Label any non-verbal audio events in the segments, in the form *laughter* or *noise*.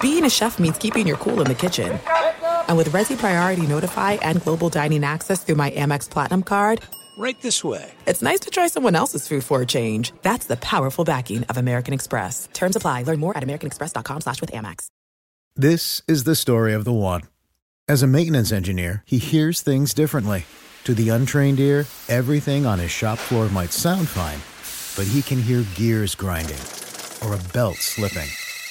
Being a chef means keeping your cool in the kitchen. And with Resy Priority Notify and Global Dining Access through my Amex Platinum card, Right this way. it's nice to try someone else's food for a change. That's the powerful backing of American Express. Terms apply. Learn more at americanexpress.com slash with Amex. This is the story of the one. As a maintenance engineer, he hears things differently. To the untrained ear, everything on his shop floor might sound fine, but he can hear gears grinding or a belt slipping.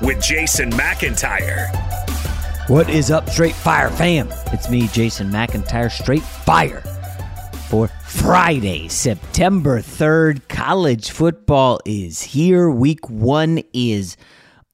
with Jason McIntyre. What is up, Straight Fire fam? It's me, Jason McIntyre, Straight Fire. For Friday, September 3rd, college football is here. Week one is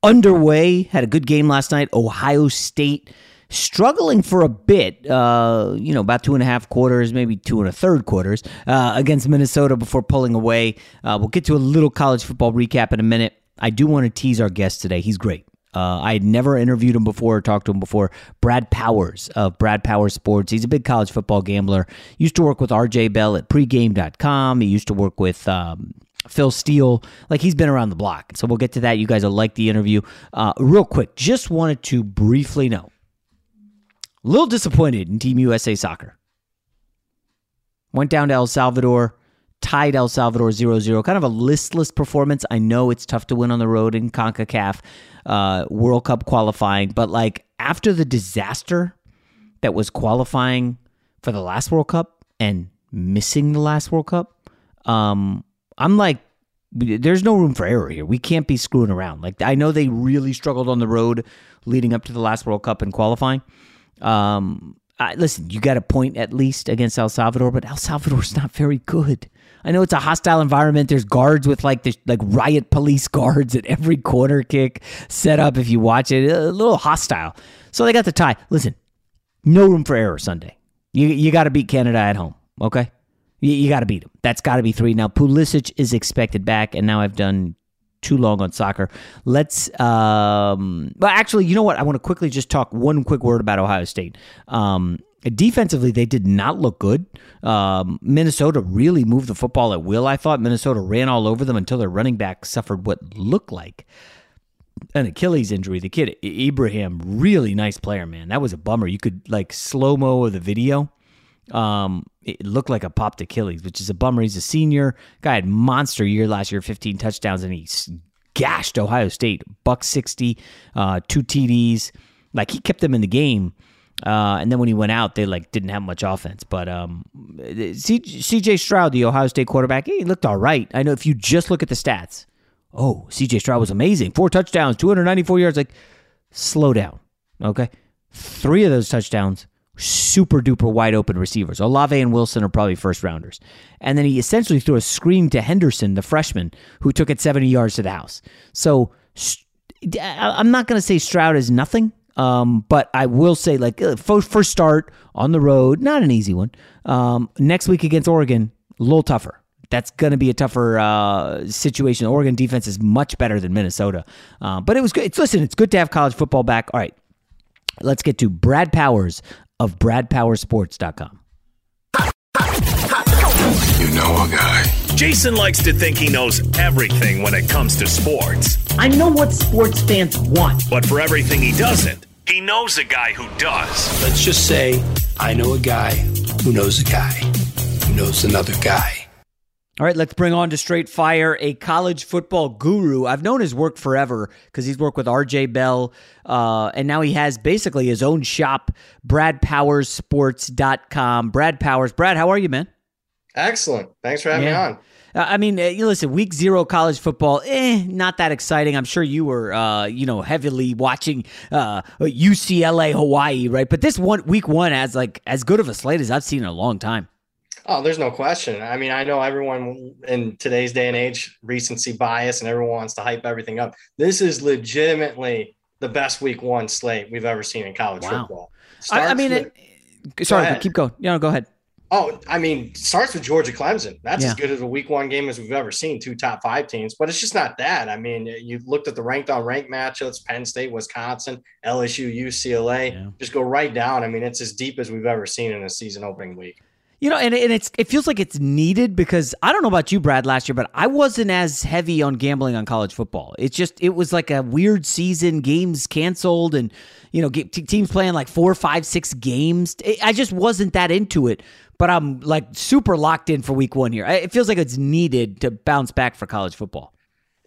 underway. Had a good game last night. Ohio State struggling for a bit, uh, you know, about two and a half quarters, maybe two and a third quarters uh, against Minnesota before pulling away. Uh, we'll get to a little college football recap in a minute. I do want to tease our guest today. He's great. Uh, I had never interviewed him before or talked to him before. Brad Powers of Brad Powers Sports. He's a big college football gambler. Used to work with RJ Bell at pregame.com. He used to work with um, Phil Steele. Like he's been around the block. So we'll get to that. You guys will like the interview. Uh, real quick, just wanted to briefly know. A little disappointed in Team USA soccer. Went down to El Salvador, tied El Salvador 0 0. Kind of a listless performance. I know it's tough to win on the road in CONCACAF uh, World Cup qualifying, but like after the disaster that was qualifying for the last World Cup and missing the last World Cup, um, I'm like, there's no room for error here. We can't be screwing around. Like I know they really struggled on the road leading up to the last World Cup and qualifying. Um, I, listen, you got a point at least against El Salvador, but El Salvador's not very good. I know it's a hostile environment. There's guards with like the like riot police *laughs* guards at every corner kick set up. If you watch it, a little hostile. So they got the tie. Listen, no room for error Sunday. You you got to beat Canada at home. Okay, you, you got to beat them. That's got to be three. Now Pulisic is expected back, and now I've done too long on soccer. Let's, um, well, actually, you know what? I want to quickly just talk one quick word about Ohio State. Um, defensively, they did not look good. Um, Minnesota really moved the football at will. I thought Minnesota ran all over them until their running back suffered what looked like an Achilles injury. The kid Ibrahim, really nice player, man. That was a bummer. You could like slow mo of the video. Um, it looked like a popped Achilles, which is a bummer. He's a senior guy had monster year last year, 15 touchdowns, and he gashed Ohio State, buck 60, uh, two TDs. Like he kept them in the game. Uh, and then when he went out, they like didn't have much offense. But um, C.J. Stroud, the Ohio State quarterback, he looked all right. I know if you just look at the stats, oh, C.J. Stroud was amazing, four touchdowns, 294 yards. Like, slow down, okay? Three of those touchdowns, super duper wide open receivers. Olave and Wilson are probably first rounders. And then he essentially threw a screen to Henderson, the freshman, who took it 70 yards to the house. So I'm not going to say Stroud is nothing um, but I will say, like, uh, first, first start on the road, not an easy one. Um, next week against Oregon, a little tougher. That's going to be a tougher uh, situation. The Oregon defense is much better than Minnesota. Uh, but it was good. It's, listen, it's good to have college football back. All right, let's get to Brad Powers of BradPowersSports.com. You know a guy. Jason likes to think he knows everything when it comes to sports. I know what sports fans want. But for everything he doesn't, he knows a guy who does. Let's just say I know a guy who knows a guy who knows another guy. All right, let's bring on to Straight Fire a college football guru. I've known his work forever because he's worked with RJ Bell, uh, and now he has basically his own shop, BradPowersSports.com. Brad Powers. Brad, how are you, man? Excellent. Thanks for having yeah. me on. Uh, I mean, uh, you listen, week zero college football, eh, not that exciting. I'm sure you were, uh, you know, heavily watching uh, UCLA Hawaii, right? But this one week one has like as good of a slate as I've seen in a long time. Oh, there's no question. I mean, I know everyone in today's day and age, recency bias, and everyone wants to hype everything up. This is legitimately the best week one slate we've ever seen in college wow. football. I, I, mean, with, it, sorry, keep going. Yeah, go ahead. Oh, I mean, starts with Georgia Clemson. That's yeah. as good as a week one game as we've ever seen. Two top five teams, but it's just not that. I mean, you looked at the ranked on ranked matchups: Penn State, Wisconsin, LSU, UCLA. Yeah. Just go right down. I mean, it's as deep as we've ever seen in a season opening week. You know, and, and it's it feels like it's needed because I don't know about you, Brad, last year, but I wasn't as heavy on gambling on college football. It's just it was like a weird season, games canceled, and you know, teams playing like four, five, six games. I just wasn't that into it but I'm like super locked in for week one here. It feels like it's needed to bounce back for college football.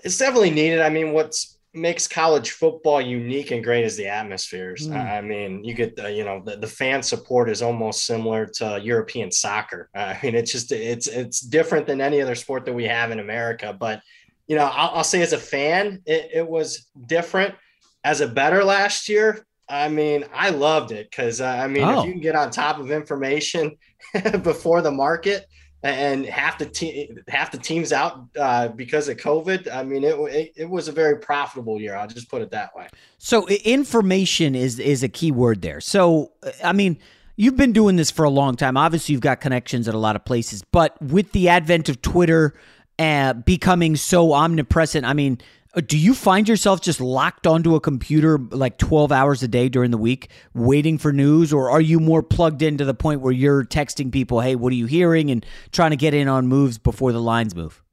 It's definitely needed. I mean, what's makes college football unique and great is the atmospheres. Mm. I mean, you get the, you know the, the fan support is almost similar to European soccer. *laughs* I mean, it's just it's it's different than any other sport that we have in America. But you know, I'll, I'll say as a fan, it, it was different. As a better last year, I mean, I loved it because uh, I mean, oh. if you can get on top of information *laughs* before the market and half the team half the teams out uh, because of COVID, I mean, it, it, it was a very profitable year. I'll just put it that way. So information is is a key word there. So I mean. You've been doing this for a long time. Obviously, you've got connections at a lot of places, but with the advent of Twitter uh, becoming so omnipresent, I mean, do you find yourself just locked onto a computer like 12 hours a day during the week waiting for news? Or are you more plugged in to the point where you're texting people hey what are you hearing? and trying to get in on moves before the lines move?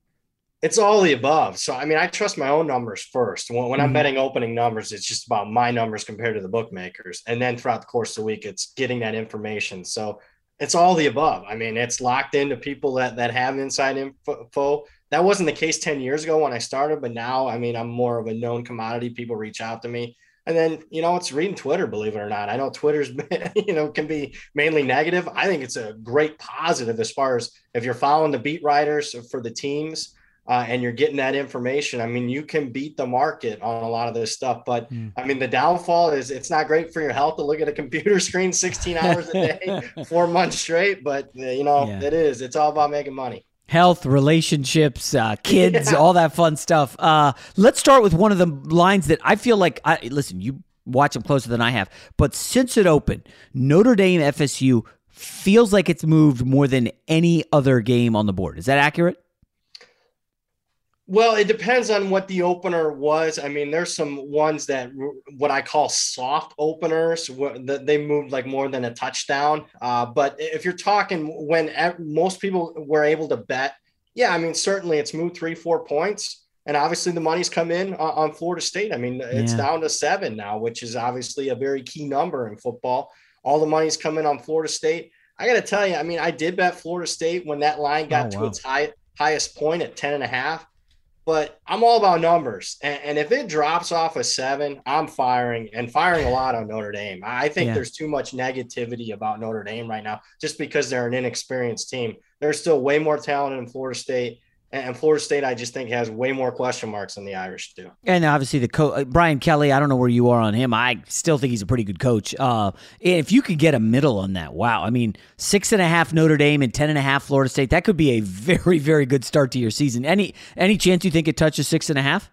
It's all the above. So i mean i trust my own numbers first. When, when i'm mm-hmm. betting opening numbers it's just about my numbers compared to the bookmakers. And then throughout the course of the week it's getting that information. So it's all the above. I mean it's locked into people that that have inside info that wasn't the case 10 years ago when I started, but now, I mean, I'm more of a known commodity. People reach out to me. And then, you know, it's reading Twitter, believe it or not. I know Twitter's, *laughs* you know, can be mainly negative. I think it's a great positive as far as if you're following the beat writers for the teams uh, and you're getting that information. I mean, you can beat the market on a lot of this stuff. But mm. I mean, the downfall is it's not great for your health to look at a computer *laughs* screen 16 hours a day, *laughs* four months straight. But, uh, you know, yeah. it is. It's all about making money health, relationships, uh, kids, yeah. all that fun stuff. Uh, let's start with one of the lines that I feel like I listen. You watch them closer than I have, but since it opened, Notre Dame FSU feels like it's moved more than any other game on the board. Is that accurate? Well, it depends on what the opener was. I mean, there's some ones that what I call soft openers that they moved like more than a touchdown. Uh, but if you're talking when most people were able to bet, yeah, I mean, certainly it's moved three, four points. And obviously, the money's come in on, Florida State. I mean, it's Yeah. down to seven now, which is obviously a very key number in football. All the money's coming on Florida State. I got to tell you, I mean, I did bet Florida State when that line got Oh, to wow. its high, highest point at 10 and a half. But I'm all about numbers. And, and if it drops off a seven, I'm firing and firing a lot on Notre Dame. I think Yeah. there's too much negativity about Notre Dame right now just because they're an inexperienced team. They're still way more talented in Florida State. And Florida State, I just think, has way more question marks than the Irish do. And obviously the coach Brian Kelly. I don't know where you are on him. I still think he's a pretty good coach. Uh, if you could get a middle on that, wow! I mean, six and a half Notre Dame and ten and a half Florida State. That could be a very very good start to your season. Any any chance you think it touches six and a half?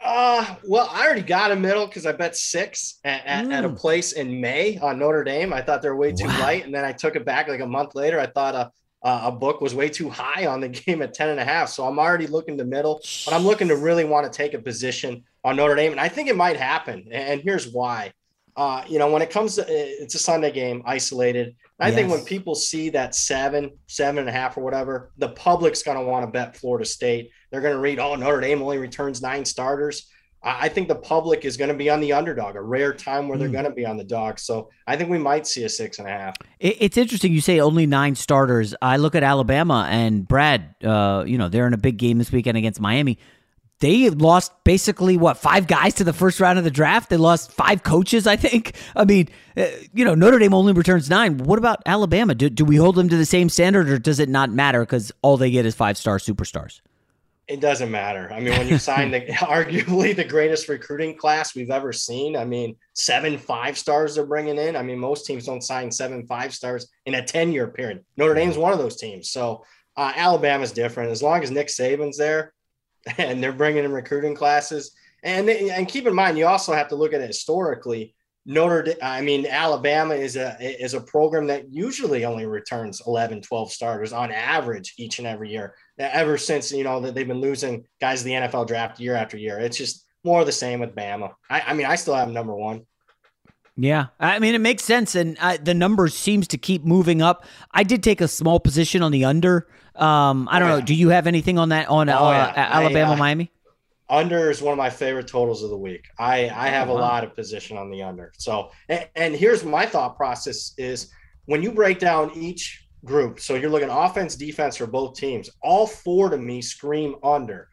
Uh, well, I already got a middle because I bet six at, at, at a Mm. place in May on Notre Dame. I thought they were way too Wow. light. And then I took it back like a month later. I thought a, a book was way too high on the *laughs* game at 10 and a half. So I'm already looking to middle, but I'm looking to really want to take a position on Notre Dame. And I think it might happen. And here's why. Uh, you know, when it comes to it's a Sunday game, isolated. I think when people see that seven, seven and a half, or whatever, the public's going to want to bet Florida State. They're going to read, oh, Notre Dame only returns nine starters. I think the public is going to be on the underdog, a rare time where they're Hmm. going to be on the dog. So I think we might see a six and a half. It's interesting. You say only nine starters. I look at Alabama and Brad. Uh, you know they're in a big game this weekend against Miami. They lost basically what five guys to the first round of the draft. They lost five coaches. I think. I mean, uh, you know Notre Dame only returns nine. What about Alabama? Do, do we hold them to the same standard, or does it not matter because all they get is five star superstars? It doesn't matter. I mean, when you sign the *laughs* arguably the greatest recruiting class we've ever seen, I mean, seven five stars they're bringing in. I mean, most teams don't sign seven five stars in a 10 year period. Notre Dame's one of those teams. So uh, Alabama's different. As long as Nick Saban's there *laughs* and they're bringing in recruiting classes. And, and keep in mind, you also have to look at it historically. Notre Dame, I mean, Alabama is a is a program that usually only returns 11, 12 starters on average each and every year. Ever since you know that they've been losing guys the NFL draft year after year, it's just more of the same with Bama. I, I mean, I still have number one. Yeah, I mean it makes sense, and uh, the numbers seems to keep moving up. I did take a small position on the under. Um, I don't Oh, know. Do you have anything on that on uh, Oh, yeah. Alabama, I, uh, Miami? Under is one of my favorite totals of the week. I I have a Oh, wow. lot of position on the under. So and, and here's my thought process is when you break down each group, so you're looking offense, defense for both teams, all four to me scream under.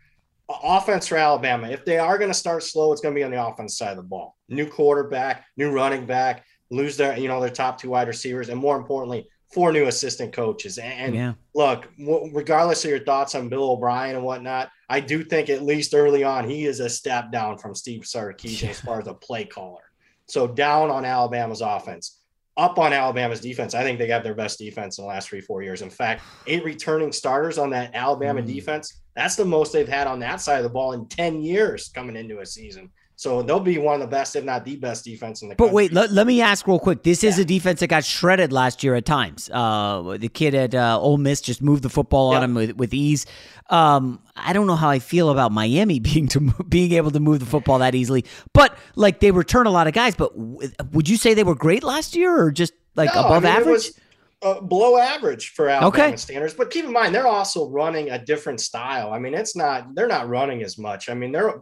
Offense for Alabama. If they are going to start slow, it's going to be on the offense side of the ball. New quarterback, new running back, lose their, you know, their top two wide receivers, and more importantly, four new assistant coaches. And Yeah. look, w- regardless of your thoughts on Bill O'Brien and whatnot, I do think at least early on he is a step down from Steve Sarkisian as far as a play caller. So down on Alabama's offense, up on Alabama's defense. I think they got their best defense in the last three, four years. In fact, eight returning starters on that Alabama Mm. defense. That's the most they've had on that side of the ball in 10 years coming into a season. So they'll be one of the best, if not the best defense in the game. But country. wait, let, let me ask real quick. This is a defense that got shredded last year at times. Uh, the kid at uh, Ole Miss just moved the football on him with, with ease. Um, I don't know how I feel about Miami *laughs* being to being able to move the football that easily. But like they return a lot of guys. But w- would you say they were great last year, or just like No, I above mean, it average? was, uh, below average for Alabama Okay. standards. But keep in mind, they're also running a different style. I mean, it's not, they're not running as much. I mean, they're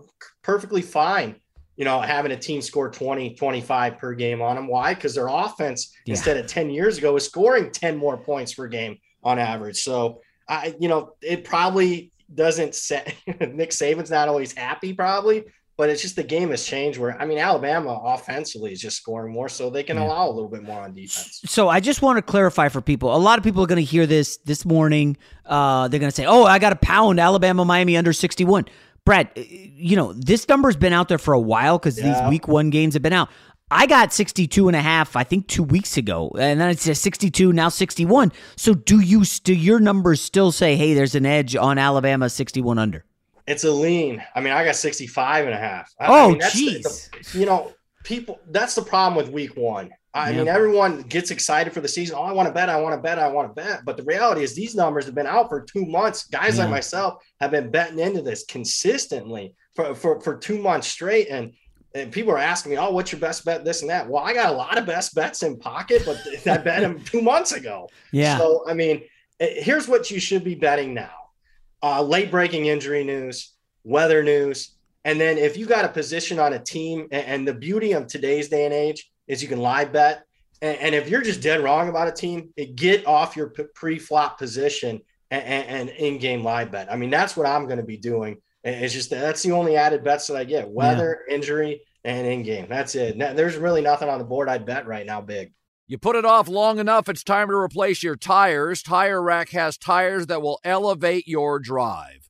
perfectly fine, you know, having a team score 20, 25 per game on them. Why? Because their offense, Yeah. instead of 10 years ago, is scoring 10 more points per game on average. So, I, you know, it probably doesn't set *laughs* Nick Saban's not always happy, probably. But it's just the game has changed where I mean Alabama offensively is just scoring more, so they can Yeah. allow a little bit more on defense. So I just want to clarify for people. A lot of people are going to hear this this morning. Uh, they're going to say, "Oh, I got to pound Alabama, Miami under 61." Brad, uh, you know this number's been out there for a while because Yeah. these week one games have been out. I got 62 and a half, I think, two weeks ago, and then it's a 62 now 61. So do you do your numbers still say, "Hey, there's an edge on Alabama 61 under"? It's a lean. I mean, I got 65 and a half. I- I Oh, mean, that's the- jeez. you know, people, that's the problem with week one. I mean, everyone gets excited for the season. Oh, I want to bet. I want to bet. I want to bet. But the reality is, these numbers have been out for two months. Guys Yeah. like myself have been betting into this consistently for, for, for two months straight. And, and people are asking me, oh, what's your best bet? This and that. Well, I got a lot of best bets in pocket, but I bet them two months ago. Yeah. So, I mean, here's what you should be betting now. Uh, late breaking injury news. weather news. And then if you got a position on a team, and, and the beauty of today's day and age is you can live bet. And, and if you're just dead wrong about a team, get off your pre-flop position and, and, and in-game live bet. I mean, that's what I'm going to be doing. It's just that's the only added bets that I get: weather, yeah. injury, and in-game. That's it. There's really nothing on the board I'd bet right now. Big. You put it off long enough, it's time to replace your tires. Tire Rack has tires that will elevate your drive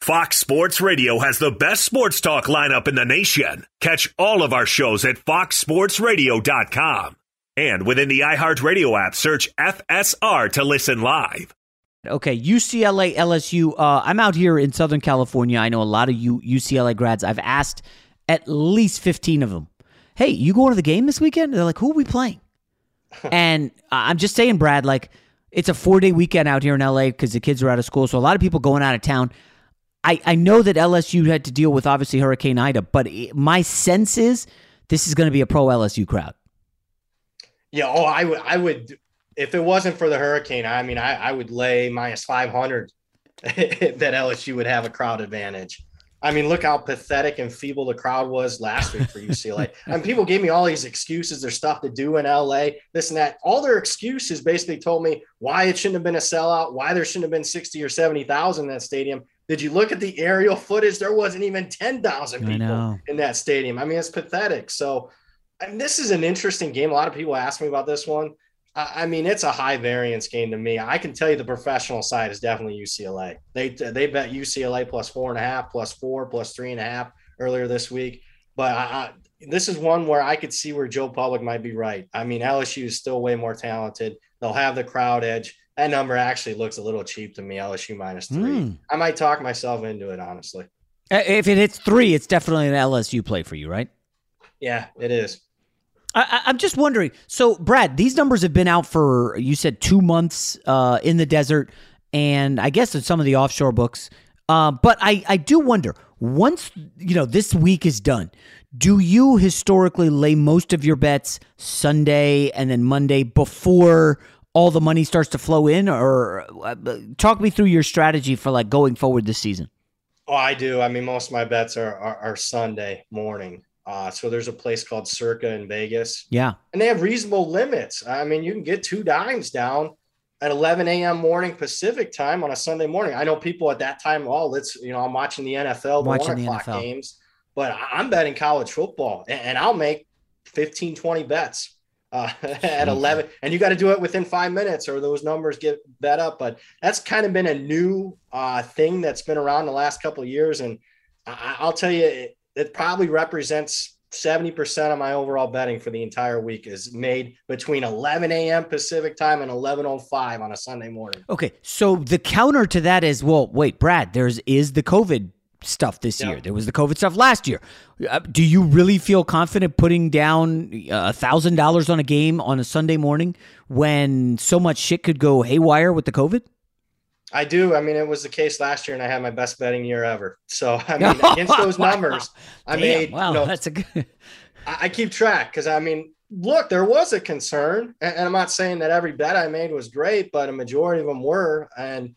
Fox Sports Radio has the best sports talk lineup in the nation. Catch all of our shows at foxsportsradio.com. And within the iHeartRadio app, search FSR to listen live. Okay, UCLA, LSU. Uh, I'm out here in Southern California. I know a lot of you UCLA grads. I've asked at least 15 of them, hey, you going to the game this weekend? They're like, who are we playing? *laughs* and I'm just saying, Brad, like, it's a four day weekend out here in LA because the kids are out of school. So a lot of people going out of town. I, I know that LSU had to deal with obviously Hurricane Ida, but it, my sense is this is going to be a pro LSU crowd. Yeah. Oh, I would, I would, if it wasn't for the hurricane, I mean, I, I would lay minus 500 *laughs* that LSU would have a crowd advantage. I mean, look how pathetic and feeble the crowd was last week for UCLA. *laughs* I mean, people gave me all these excuses. There's stuff to do in LA, this and that. All their excuses basically told me why it shouldn't have been a sellout, why there shouldn't have been 60 or 70,000 in that stadium. Did you look at the aerial footage? There wasn't even 10,000 people in that stadium. I mean, it's pathetic. So, I mean, this is an interesting game. A lot of people ask me about this one. I mean, it's a high variance game to me. I can tell you the professional side is definitely UCLA. They they bet UCLA plus four and a half, plus four, plus three and a half earlier this week. But I, I, this is one where I could see where Joe Public might be right. I mean, LSU is still way more talented. They'll have the crowd edge. That number actually looks a little cheap to me. LSU minus three. Mm. I might talk myself into it, honestly. If it hits three, it's definitely an LSU play for you, right? Yeah, it is. I, am just wondering. So, Brad, these numbers have been out for you said two months uh, in the desert, and I guess in some of the offshore books. Uh, but I, I do wonder once you know this week is done. Do you historically lay most of your bets Sunday and then Monday before all the money starts to flow in, or uh, talk me through your strategy for like going forward this season? Oh, I do. I mean, most of my bets are, are, are Sunday morning. Uh, so there's a place called Circa in Vegas. Yeah. And they have reasonable limits. I mean, you can get two dimes down at 11 a.m. morning Pacific time on a Sunday morning. I know people at that time, oh, let's, you know, I'm watching the NFL, the watching one o'clock NFL. games, but I'm betting college football and, I'll make 15, 20 bets uh, *laughs* at 11 and you got to do it within five minutes or those numbers get bet up. But that's kind of been a new uh, thing that's been around the last couple of years. And I, will tell you, it probably represents 70% of my overall betting for the entire week is made between 11 a.m. Pacific time and 11:05 on a Sunday morning. Okay, so the counter to that is, well, wait, Brad, there's is the COVID stuff this year. There was the COVID stuff last year. Uh, do you really feel confident putting down uh, a thousand dollars on a game on a Sunday morning when so much shit could go haywire with the COVID? I do. I mean, it was the case last year, and I had my best betting year ever. So, I mean, *laughs* against those numbers, I Damn, made. Wow, you know, that's a good. I, I keep track because I mean, look, there was a concern, and, and I'm not saying that every bet I made was great, but a majority of them were. And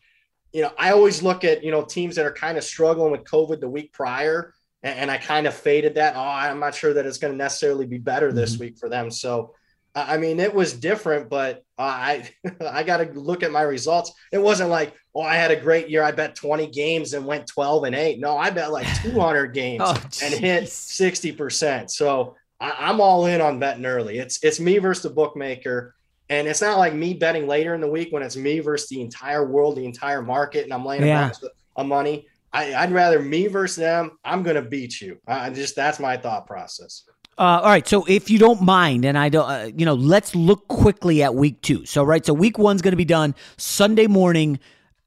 you know, I always look at you know teams that are kind of struggling with COVID the week prior, and, and I kind of faded that. Oh, I'm not sure that it's going to necessarily be better this mm-hmm. week for them. So I mean, it was different, but I *laughs* I got to look at my results. It wasn't like, oh, I had a great year. I bet 20 games and went 12 and eight. No, I bet like *laughs* 200 games oh, and hit 60%. So I, am all in on betting early. It's it's me versus the bookmaker. And it's not like me betting later in the week when it's me versus the entire world, the entire market, and I'm laying yeah. a money. I, would rather me versus them. I'm going to beat you. I just that's my thought process. Uh, all right, so if you don't mind, and I don't, uh, you know, let's look quickly at week two. So, right, so week one's going to be done Sunday morning.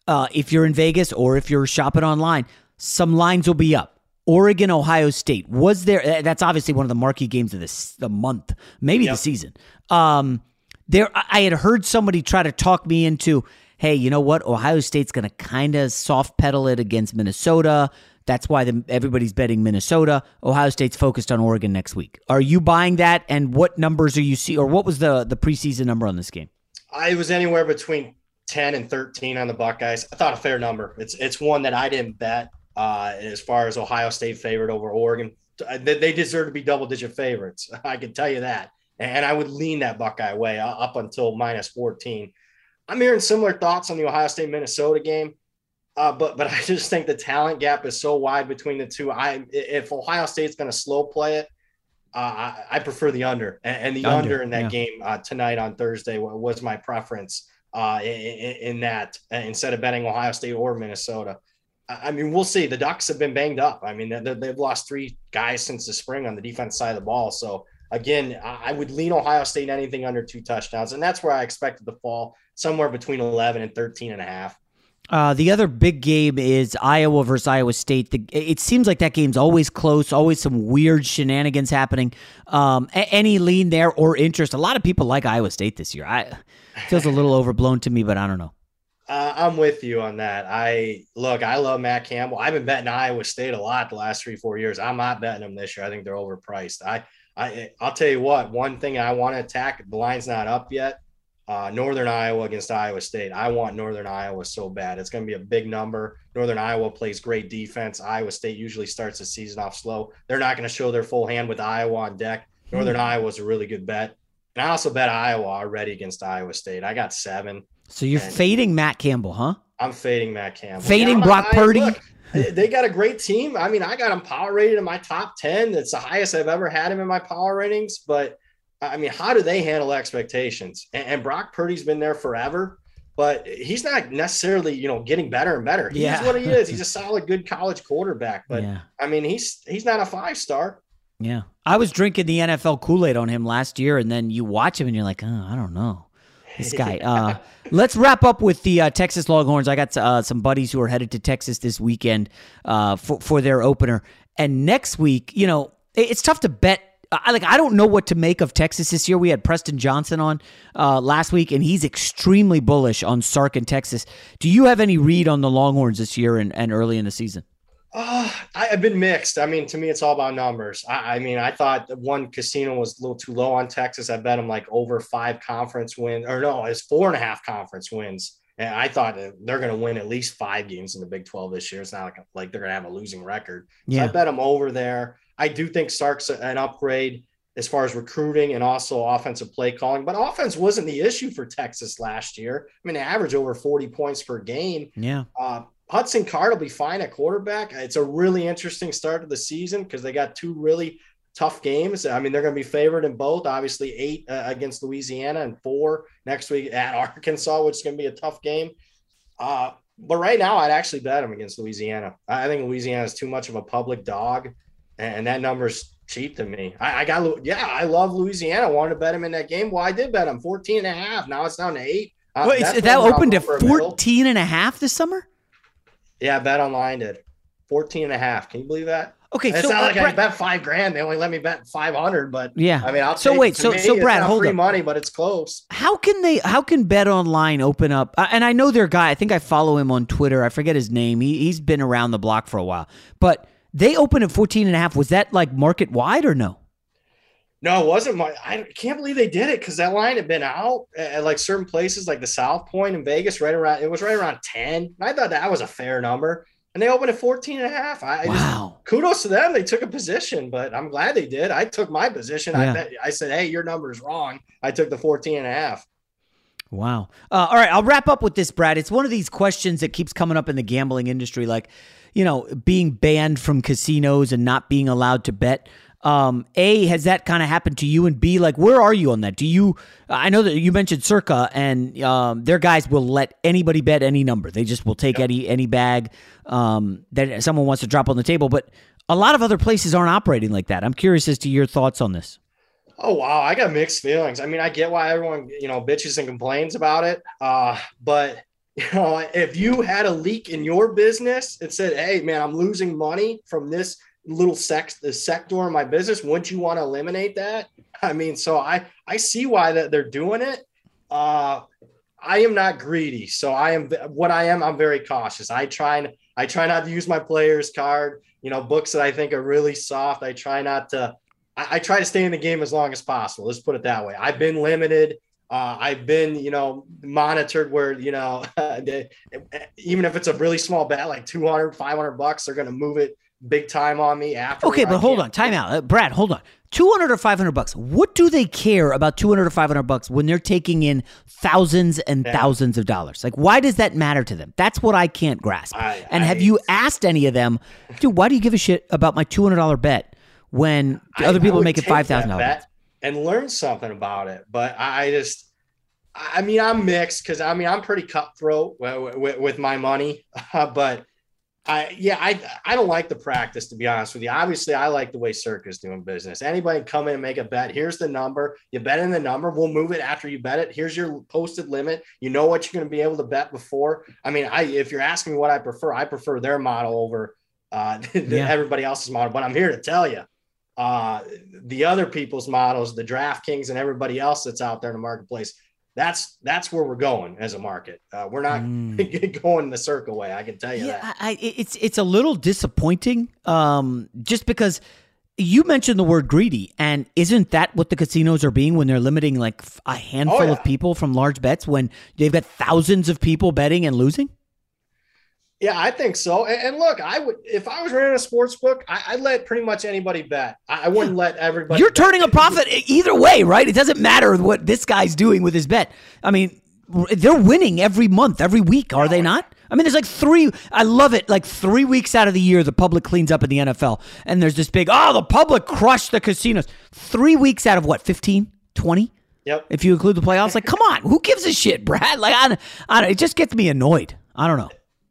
Uh, if you're in Vegas or if you're shopping online, some lines will be up. Oregon, Ohio State. Was there? That's obviously one of the marquee games of this the month, maybe yep. the season. Um, there, I had heard somebody try to talk me into, hey, you know what? Ohio State's going to kind of soft pedal it against Minnesota. That's why the, everybody's betting Minnesota. Ohio State's focused on Oregon next week. Are you buying that? And what numbers are you see, or what was the the preseason number on this game? I was anywhere between ten and thirteen on the Buckeyes. I thought a fair number. It's it's one that I didn't bet uh, as far as Ohio State favored over Oregon. They deserve to be double digit favorites. *laughs* I can tell you that. And I would lean that Buckeye way up until minus 14. I'm hearing similar thoughts on the Ohio State Minnesota game. Uh, but but *laughs* I just think the talent gap is so wide between the two. I if Ohio State's going to slow play it, uh, I, I, prefer the under, and, and the under, under, in that yeah. game uh, tonight on Thursday was my preference uh, in, in, that instead of betting Ohio State or Minnesota. I mean, we'll see. The Ducks have been banged up. I mean, they've lost three guys since the spring on the defense side of the ball. So again, I would lean Ohio State anything under two touchdowns, and that's where I expected to fall somewhere between 11 and 13 and a half. Uh, the other big game is Iowa versus Iowa State. The, it seems like that game's always close, always some weird shenanigans happening. Um, any lean there or interest? A lot of people like Iowa State this year. I feels a little *laughs* overblown to me, but I don't know. Uh, I'm with you on that. I look, I love Matt Campbell. I've been betting Iowa State a lot the last three, four years. I'm not betting them this year. I think they're overpriced. I, I, I'll tell you what. One thing I want to attack. The line's not up yet uh, Northern Iowa against Iowa State. I want Northern Iowa so bad. It's going to be a big number. Northern Iowa plays great defense. Iowa State usually starts the season off slow. They're not going to show their full hand with Iowa on deck. Northern hmm. Iowa is a really good bet. And I also bet Iowa already against Iowa State. I got seven. So you're fading Matt Campbell, huh? I'm fading Matt Campbell. Fading yeah, Brock Purdy. Look, they got a great team. I mean, I got him power rated in my top 10. That's the highest I've ever had him in my power ratings. But I mean, how do they handle expectations? And, and Brock Purdy's been there forever, but he's not necessarily, you know, getting better and better. He's yeah. what he is. He's a *laughs* solid, good college quarterback. But yeah. I mean, he's he's not a five star. Yeah. I was drinking the NFL Kool-Aid on him last year, and then you watch him and you're like, oh, I don't know. This *laughs* guy. Uh, let's wrap up with the uh, Texas Longhorns. I got uh, some buddies who are headed to Texas this weekend uh, for, for their opener. And next week, you know, it's tough to bet I like I don't know what to make of Texas this year. We had Preston Johnson on uh, last week, and he's extremely bullish on Sark and Texas. Do you have any read on the Longhorns this year and, and early in the season? Uh, I, have been mixed. I mean, to me, it's all about numbers. I, I, mean, I thought one casino was a little too low on Texas. I bet them like over five conference wins, or no, it's four and a half conference wins. And I thought they're going to win at least five games in the Big 12 this year. It's not like, like they're going to have a losing record. Yeah. So I bet them over there. I do think Sark's an upgrade as far as recruiting and also offensive play calling. But offense wasn't the issue for Texas last year. I mean, they average over 40 points per game. Yeah. Uh, Hudson Card will be fine at quarterback. It's a really interesting start to the season because they got two really tough games. I mean, they're going to be favored in both. Obviously, eight uh, against Louisiana and four next week at *laughs* Arkansas, which is going to be a tough game. Uh, but right now, I'd actually bet them against Louisiana. I think Louisiana is too much of a public dog and that number's cheap to me. I, I, got, yeah, I love Louisiana. I wanted to bet him in that game. Well, I did bet him 14 and a half. Now it's down to eight. Uh, Wait, that opened to 14 and a half this summer? Yeah, Bet Online did 14 and a half. Can you believe that? Okay, it's so not uh, like Brad, I bet five grand. They only let me bet five hundred, but yeah. I mean, I'll so wait, so me, so Brad, hold free up. money, but it's close. How can they? How can Bet Online open up? Uh, and I know their guy. I think I follow him on Twitter. I forget his name. He he's been around the block for a while, but they opened at 14 and a half. Was that like market wide or no? No, it wasn't my. I can't believe they did it because that line had been out at like certain places, like the South Point in Vegas, right around. It was right around 10. I thought that was a fair number, and they opened at 14 and a half. I wow. Just, kudos to them. They took a position, but I'm glad they did. I took my position. Yeah. I bet, I said, hey, your number is wrong. I took the 14 and a half. Wow. Uh, all right, I'll wrap up with this, Brad. It's one of these questions that keeps coming up in the gambling industry, like you know, being banned from casinos and not being allowed to bet. Um, a, has that kind of happened to you? And B, like, where are you on that? Do you, I know that you mentioned Circa and um, their guys will let anybody bet any number. They just will take yep. any, any bag um, that someone wants to drop on the table. But a lot of other places aren't operating like that. I'm curious as to your thoughts on this. Oh wow, I got mixed feelings. I mean, I get why everyone you know bitches and complains about it, uh, but *laughs* you know, if you had a leak in your business and said, "Hey, man, I'm losing money from this little sex the sector of my business," wouldn't you want to eliminate that? I mean, so I I see why that they're doing it. Uh, I am not greedy, so I am what I am. I'm very cautious. I try and I try not to use my players card. You know, books that I think are really soft. I try not to. I, I try to stay in the game as long as possible. Let's put it that way. I've been limited. Uh, I've been, you know, monitored where, you know, *laughs* even if it's a really small bet, like 200, 500 bucks, they're going to move it big time on me after. Okay, but hold on, time out. Uh, Brad, hold on. 200 or 500 bucks. What do they care about 200 or 500 bucks when they're taking in thousands and yeah. thousands of dollars? Like, why does that matter to them? That's what I can't grasp. I, and I, have you asked any of them, dude, why do you give a shit about my $200 bet? when I- other people make it five thousand dollars. and learn something about it. But I I just, I mean, I'm mixed because I mean I'm pretty cutthroat with, with, with my money, *laughs* but I yeah I I don't like the practice to be honest with you. Obviously, I like the way Circa's doing business. Anybody come in and make a bet. Here's the number. You bet in the number. We'll move it after you bet it. Here's your posted limit. You know what you're going to be able to bet before. I mean, I if you're asking me what I prefer, I prefer their model over uh, *laughs* Yeah. everybody else's model. But I'm here to tell you, uh, the other people's models, the DraftKings and everybody else that's out there in the marketplace, that's that's where we're going as a market. Uh, we're not *laughs* going the Circa way. I can tell you that. Mm. I, I, it's it's a little disappointing, um, just because you mentioned the word greedy, and isn't that what the casinos are being when they're limiting like a handful Oh, yeah. of people from large bets when they've got thousands of people betting and losing? Yeah, I think so. And, and look, I would if I was running a sports book, I, I'd let pretty much anybody bet. I, I wouldn't hmm. let everybody. You're bet. turning a profit either way, right? It doesn't matter what this guy's doing with his bet. I mean, they're winning every month, every week, are they not? I mean, there's like three. I love it. Like three weeks out of the year, the public cleans up in the NFL, and there's this big. Oh, the public crushed the casinos. Three weeks out of what? 15, 20? Yep. If you include the playoffs, like, come on, who gives a shit, Brad? Like, I, I, don't- it just gets me annoyed. I don't know.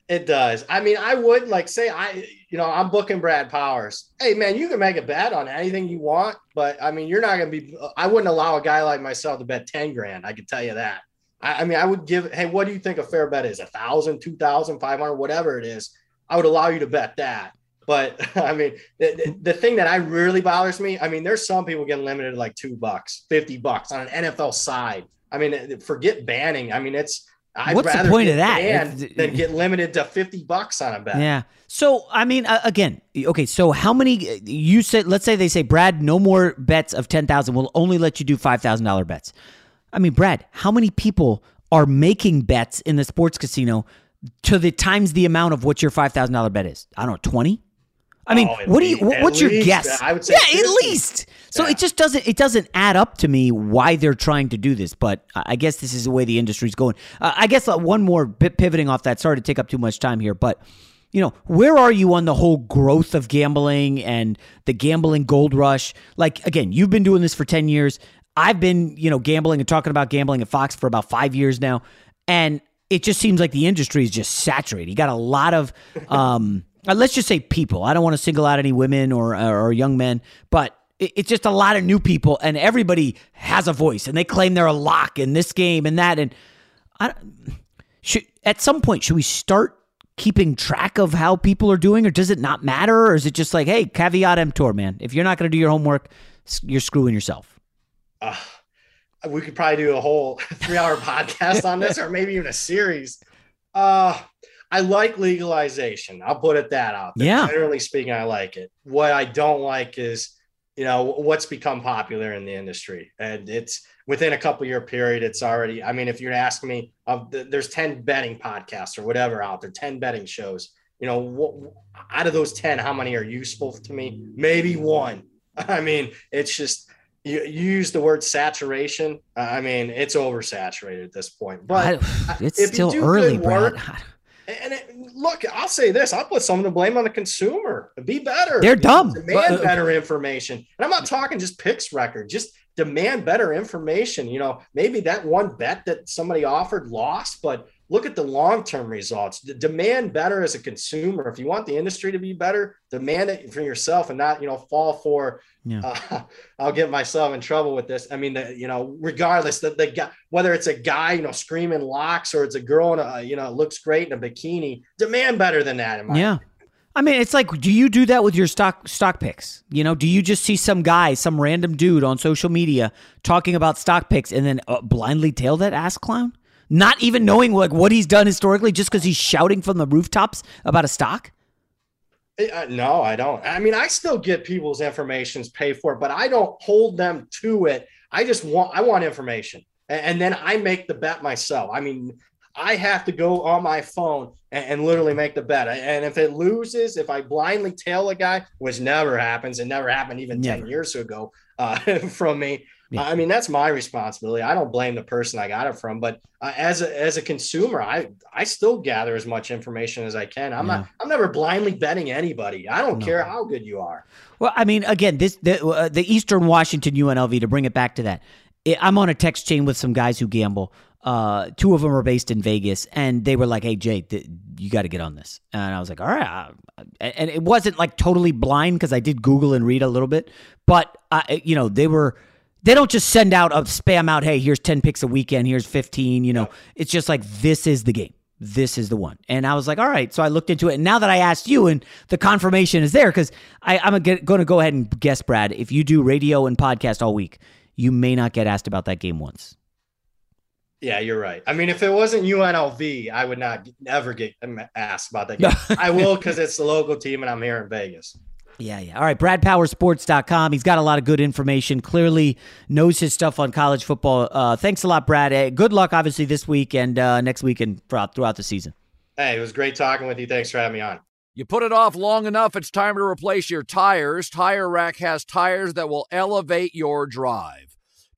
It does. I mean, I would like say I, you know, I'm booking Brad Powers. Hey, man, you can make a bet on anything you want, but I mean, you're not going to be. I wouldn't allow a guy like myself to bet ten grand. I can tell you that. I, I mean, I would give. Hey, what do you think a fair bet is? A thousand, two thousand, five hundred, whatever it is. I would allow you to bet that. But *laughs* I mean, the, the, thing that I really bothers me. I mean, there's some people getting limited to like two bucks, fifty bucks on an NFL side. I mean, forget banning. I mean, it's. I'd What's the point of that? than get limited to 50 bucks on a bet. Yeah. So I mean, uh, again, okay. So how many? You said, let's say they say, Brad, no more bets of ten thousand. We'll only let you do five thousand dollar bets. I mean, Brad, how many people are making bets in the sports casino to the times the amount of what your five thousand dollar bet is? I don't know, twenty. I mean, Oh, what do you? What, what's your least, guess? I would say yeah, at least. So it just doesn't. It doesn't add up to me why they're trying to do this. But I guess this is the way the industry's going. Uh, I guess uh, one more bit pivoting off that. Sorry to take up too much time here, but you know, where are you on the whole growth of gambling and the gambling gold rush? Like, again, you've been doing this for 10 years. I've been, you know, gambling and talking about gambling at Fox for about five years now. And it just seems like the industry is just saturated. You got a lot of, *laughs* um, uh, let's just say people. I don't want to single out any women or, or young men, but it's just a lot of new people and everybody has a voice and they claim they're a lock in this game and that. And I, should at some point should we start keeping track of how people are doing or does it not matter or is it just like hey caveat emptor man if you're not going to do your homework you're screwing yourself Uh, we could probably do a whole *laughs* three hour *laughs* podcast on this or maybe even a series. Uh, I like legalization. I'll put it that out there. Yeah. Generally speaking, I like it. What I don't like is, you know, what's become popular in the industry. And it's within a couple year period, it's already, I mean, if you're asking me, of the, there's 10 betting podcasts or whatever out there, 10 betting shows, you know, what, out of those 10, how many are useful to me? Maybe one. *laughs* I mean, it's just, you, you use the word saturation. I mean, it's oversaturated at this point. But I- it's still early good brad work- and it, look, I'll say this: I'll put some of the blame on the consumer. Be better. They're dumb. Demand But- uh, better information, and I'm not talking just picks record. Just demand better information. You know, maybe that one bet that somebody offered lost, but look at the long term results. D- demand better as a consumer. If you want the industry to be better, demand it for yourself, and not you know fall for. Yeah. Uh, *laughs* I'll get myself in trouble with this. I mean, the, you know, regardless that the guy, whether it's a guy, you know, screaming locks or it's a girl in a, you know, looks great in a bikini, demand better than that. In my yeah i mean it's like do you do that with your stock stock picks you know do you just see some guy some random dude on social media talking about stock picks and then uh, blindly tail that ass clown not even knowing like what he's done historically just because he's shouting from the rooftops about a stock Uh, no, I don't. I mean, I still get people's informations paid for, it, but I don't hold them to it. I just want I want information, and, and then I make the bet myself. I mean, I have to go on my phone and, and literally make the bet. And if it loses, if I blindly tail a guy, which never happens, it never happened even ten years ago uh, *laughs* from me. I mean, that's my responsibility. I don't blame the person I got it from, but uh, as a, as a consumer, I I still gather as much information as I can. I'm Yeah. not I'm never blindly betting anybody. I don't care how good you are. Well, I mean, again, this the uh, the Eastern Washington UNLV to bring it back to that. I'm on a text chain with some guys who gamble. Uh, two of them are based in Vegas, and they were like, "Hey, Jay, th- you got to get on this." And I was like, "All right." uh, And it wasn't like totally blind because I did Google and read a little bit, but I, you know, they were. They don't just send out a spam out. Hey, here's ten picks a weekend. Here's fifteen. You know, it's just like this is the game. This is the one. And I was like, all right. So I looked into it. And now that I asked you, and the confirmation is there, because I'm going to go ahead and guess, Brad, if you do radio and podcast all week, you may not get asked about that game once. Yeah, you're right. I mean, if it wasn't UNLV, I would not ever get asked about that *laughs* game. I will because it's the local team and I'm here in Vegas. Yeah, yeah. All right, bradpowersports.com. He's got a lot of good information. Clearly knows his stuff on college football. Uh, thanks a lot, Brad. Uh, good luck, obviously, this week and uh, next week and throughout, throughout the season. Hey, it was great talking with you. Thanks for having me on. You put it off long enough, it's time to replace your tires. Tire Rack has tires that will elevate your drive.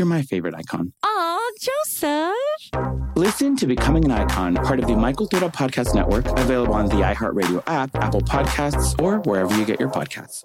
You're my favorite icon. Aw, Joseph! Listen to Becoming an Icon, part of the My Cultura Podcast Network, available on the iHeartRadio app, Apple Podcasts, or wherever you get your podcasts.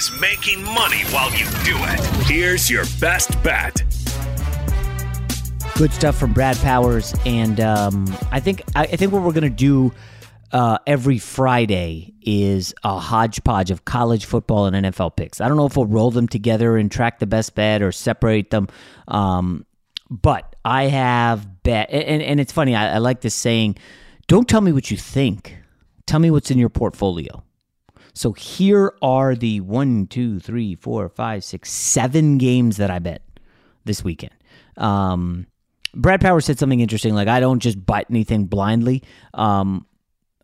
is making money while you do it. Here's your best bet. Good stuff from Brad Powers, and um, I think I, I think what we're gonna do uh, every Friday is a hodgepodge of college football and NFL picks. I don't know if we'll roll them together and track the best bet or separate them, um, but I have bet, and, and it's funny. I, I like this saying: "Don't tell me what you think. Tell me what's in your portfolio." So here are the one, two, three, four, five, six, seven games that I bet this weekend. Um, Brad Power said something interesting, like I don't just bet anything blindly. Um,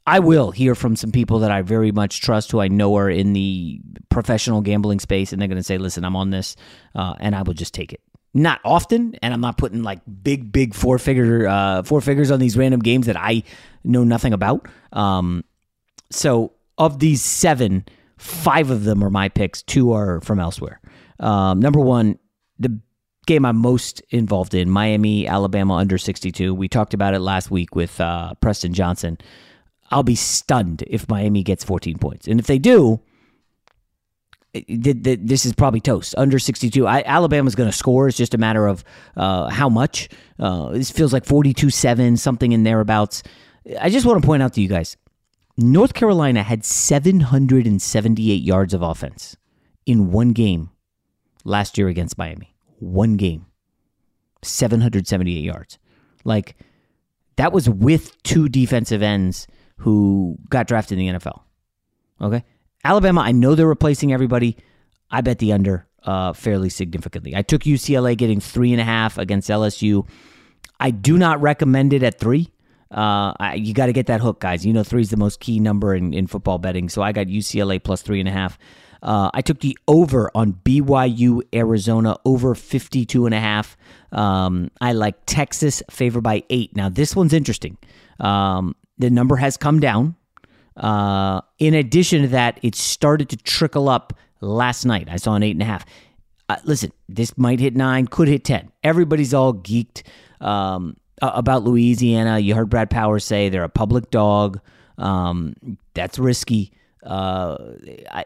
I will hear from some people that I very much trust, who I know are in the professional gambling space, and they're going to say, "Listen, I'm on this," uh, and I will just take it. Not often, and I'm not putting like big, big four figure uh, four figures on these random games that I know nothing about. Um, so of these seven, five of them are my picks. Two are from elsewhere. Um, number one, the game I'm most involved in, Miami, Alabama under 62. We talked about it last week with uh, Preston Johnson. I'll be stunned if Miami gets 14 points. And if they do, this is probably toast. Under 62. I, Alabama's going to score. It's just a matter of uh, how much. Uh, this feels like 42 7, something in thereabouts. I just want to point out to you guys North Carolina had 778 yards of offense in one game last year against Miami. One game. 778 yards. Like, that was with two defensive ends who got drafted in the NFL. Okay. Alabama, I know they're replacing everybody. I bet the under uh, fairly significantly. I took UCLA getting three and a half against LSU. I do not recommend it at three. Uh, I, you got to get that hook, guys. You know, three is the most key number in, in football betting. So I got UCLA plus three and a half. Uh, I took the over on BYU Arizona over 52 and a half. Um, I like Texas favored by eight. Now, this one's interesting. Um, the number has come down. Uh, in addition to that, it started to trickle up last night. I saw an eight and a half. Uh, listen, this might hit nine, could hit 10. Everybody's all geeked um, a- about Louisiana. You heard Brad Powers say they're a public dog. Um, that's risky. Uh, I,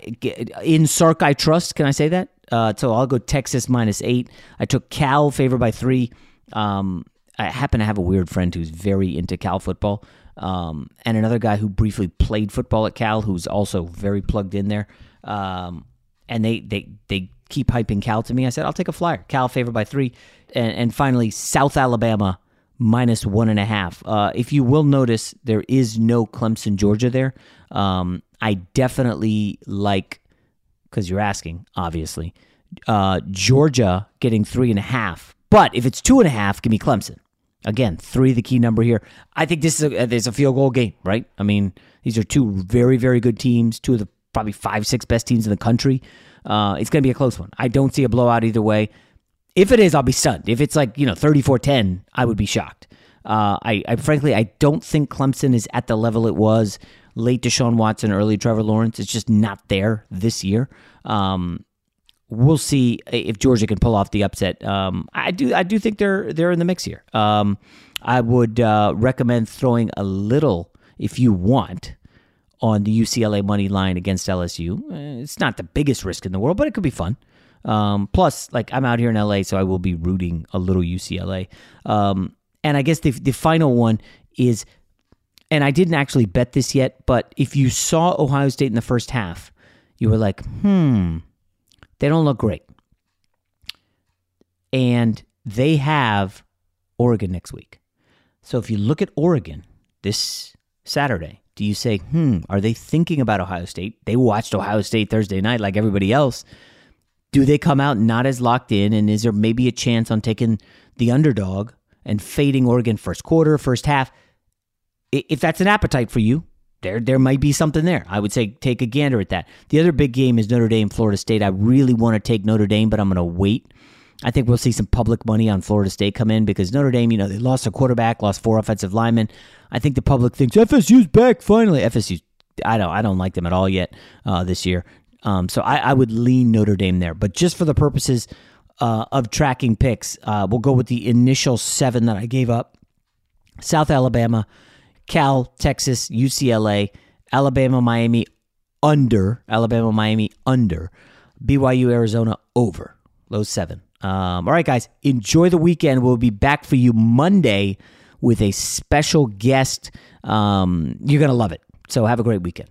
in Sark, I trust. Can I say that? Uh, so I'll go Texas minus eight. I took Cal favored by three. Um, I happen to have a weird friend who's very into Cal football, um, and another guy who briefly played football at Cal, who's also very plugged in there. Um, and they they they keep hyping Cal to me. I said I'll take a flyer. Cal favored by three, and, and finally South Alabama minus one and a half. Uh, if you will notice, there is no Clemson, Georgia there. Um, I definitely like because you're asking, obviously, uh, Georgia getting three and a half. But if it's two and a half, give me Clemson. Again, three the key number here. I think this is a, there's a field goal game, right? I mean, these are two very very good teams, two of the probably five six best teams in the country. Uh, it's going to be a close one. I don't see a blowout either way. If it is, I'll be stunned. If it's like you know 34-10, I would be shocked. Uh, I, I frankly I don't think Clemson is at the level it was late Deshaun Watson, early Trevor Lawrence. It's just not there this year. Um, we'll see if Georgia can pull off the upset. Um, I do I do think they're they're in the mix here. Um, I would uh, recommend throwing a little if you want on the UCLA money line against LSU. Eh, It's not the biggest risk in the world, but it could be fun. Um, plus, like I'm out here in LA, so I will be rooting a little UCLA. Um, and I guess the the final one is, and I didn't actually bet this yet, but if you saw Ohio State in the first half, you were like, hmm, They don't look great. And they have Oregon next week. So if you look at Oregon this Saturday, do you say, hmm, are they thinking about Ohio State? They watched Ohio State Thursday night like everybody else. Do they come out not as locked in? And is there maybe a chance on taking the underdog and fading Oregon first quarter, first half? If that's an appetite for you, there there might be something there. I would say take a gander at that. The other big game is Notre Dame, Florida State. I really want to take Notre Dame, but I'm going to wait. I think we'll see some public money on Florida State come in because Notre Dame, you know, they lost a quarterback, lost four offensive linemen. I think the public thinks FSU's back finally. FSU, I don't, I don't like them at all yet uh, this year. Um, so I, I, would lean Notre Dame there. But just for the purposes uh, of tracking picks, uh, we'll go with the initial seven that I gave up: South Alabama, Cal, Texas, UCLA, Alabama, Miami under, Alabama, Miami under, BYU, Arizona over. Low seven. Um, all right, guys, enjoy the weekend. We'll be back for you Monday with a special guest. Um, you're going to love it. So have a great weekend.